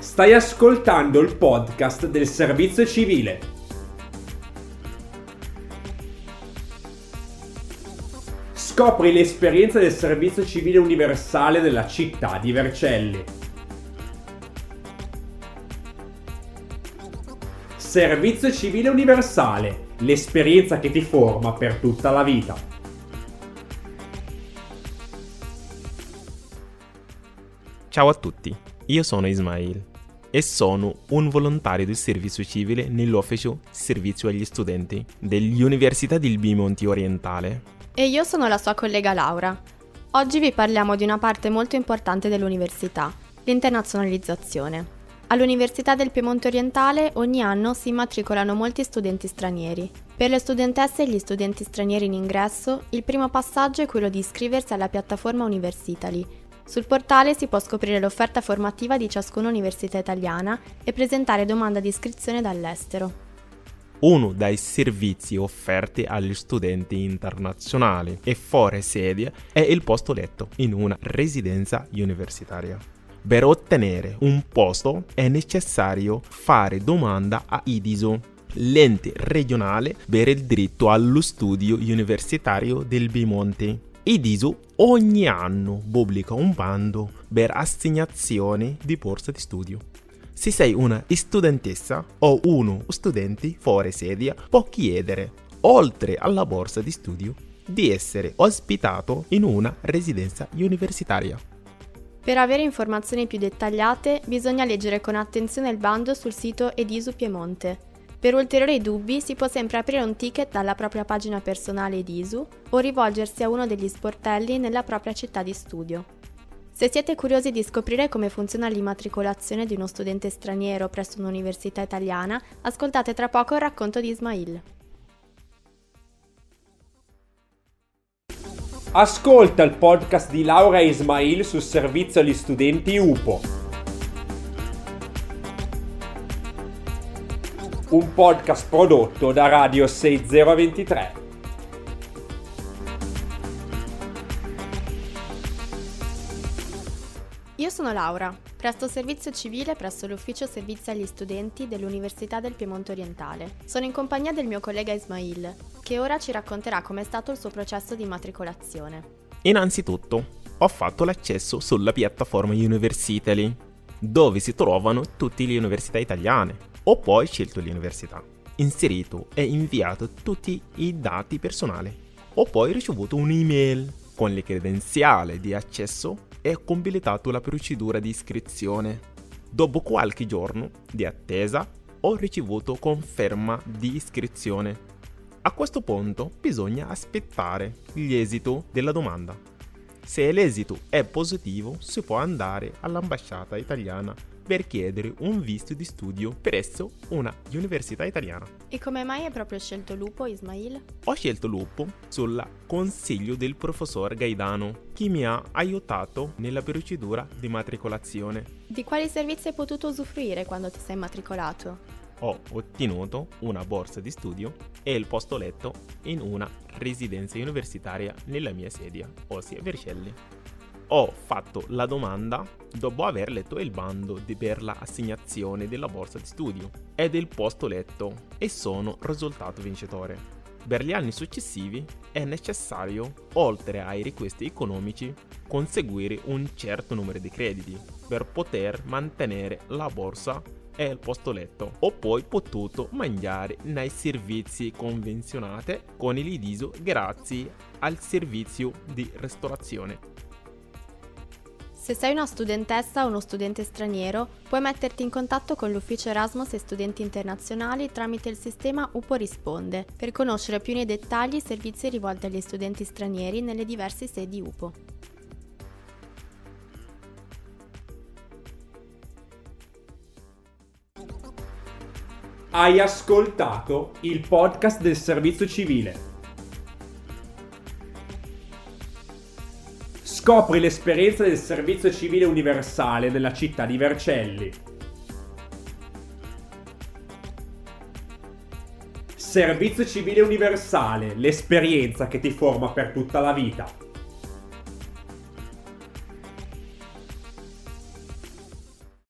Stai ascoltando il podcast del servizio civile. Scopri l'esperienza del servizio civile universale della città di Vercelli. Servizio civile universale, l'esperienza che ti forma per tutta la vita. Ciao a tutti, io sono Ismail e sono un volontario del servizio civile nell'ufficio Servizio agli Studenti dell'Università del Bimonti Orientale. E io sono la sua collega Laura. Oggi vi parliamo di una parte molto importante dell'università, l'internazionalizzazione. All'Università del Piemonte Orientale ogni anno si immatricolano molti studenti stranieri. Per le studentesse e gli studenti stranieri in ingresso, il primo passaggio è quello di iscriversi alla piattaforma Universitali, sul portale si può scoprire l'offerta formativa di ciascuna università italiana e presentare domanda di iscrizione dall'estero. Uno dei servizi offerti agli studenti internazionali e fuori sede è il posto letto in una residenza universitaria. Per ottenere un posto è necessario fare domanda a IDISO, l'ente regionale per il diritto allo studio universitario del Bimonte IDISO ogni anno pubblica un bando per assegnazione di borsa di studio. Se sei una studentessa o uno studente fuori sedia, può chiedere, oltre alla borsa di studio, di essere ospitato in una residenza universitaria. Per avere informazioni più dettagliate bisogna leggere con attenzione il bando sul sito Edisu Piemonte per ulteriori dubbi si può sempre aprire un ticket dalla propria pagina personale di ISU o rivolgersi a uno degli sportelli nella propria città di studio. Se siete curiosi di scoprire come funziona l'immatricolazione di uno studente straniero presso un'università italiana, ascoltate tra poco il racconto di Ismail. Ascolta il podcast di Laura e Ismail sul servizio agli studenti UPO. Un podcast prodotto da Radio 6023. Io sono Laura, presto servizio civile presso l'ufficio servizi agli studenti dell'Università del Piemonte Orientale. Sono in compagnia del mio collega Ismail, che ora ci racconterà com'è stato il suo processo di matricolazione. Innanzitutto, ho fatto l'accesso sulla piattaforma Universitali, dove si trovano tutte le università italiane ho poi scelto l'università, inserito e inviato tutti i dati personali. Ho poi ricevuto un'email con le credenziali di accesso e completato la procedura di iscrizione. Dopo qualche giorno di attesa ho ricevuto conferma di iscrizione. A questo punto bisogna aspettare l'esito della domanda. Se l'esito è positivo si può andare all'ambasciata italiana per chiedere un visto di studio presso una università italiana. E come mai hai proprio scelto Lupo, Ismail? Ho scelto Lupo sul consiglio del professor Gaidano, che mi ha aiutato nella procedura di matricolazione. Di quali servizi hai potuto usufruire quando ti sei matricolato? Ho ottenuto una borsa di studio e il posto letto in una residenza universitaria nella mia sedia, ossia Vercelli ho fatto la domanda dopo aver letto il bando per l'assegnazione della borsa di studio e del posto letto e sono risultato vincitore. Per gli anni successivi è necessario, oltre ai requisiti economici, conseguire un certo numero di crediti per poter mantenere la borsa e il posto letto. Ho poi potuto mangiare nei servizi convenzionati con il IDISO grazie al servizio di ristorazione. Se sei una studentessa o uno studente straniero, puoi metterti in contatto con l'ufficio Erasmus e studenti internazionali tramite il sistema UPO Risponde per conoscere più nei dettagli i servizi rivolti agli studenti stranieri nelle diverse sedi UPO. Hai ascoltato il podcast del servizio civile Scopri l'esperienza del servizio civile universale nella città di Vercelli. Servizio civile universale, l'esperienza che ti forma per tutta la vita.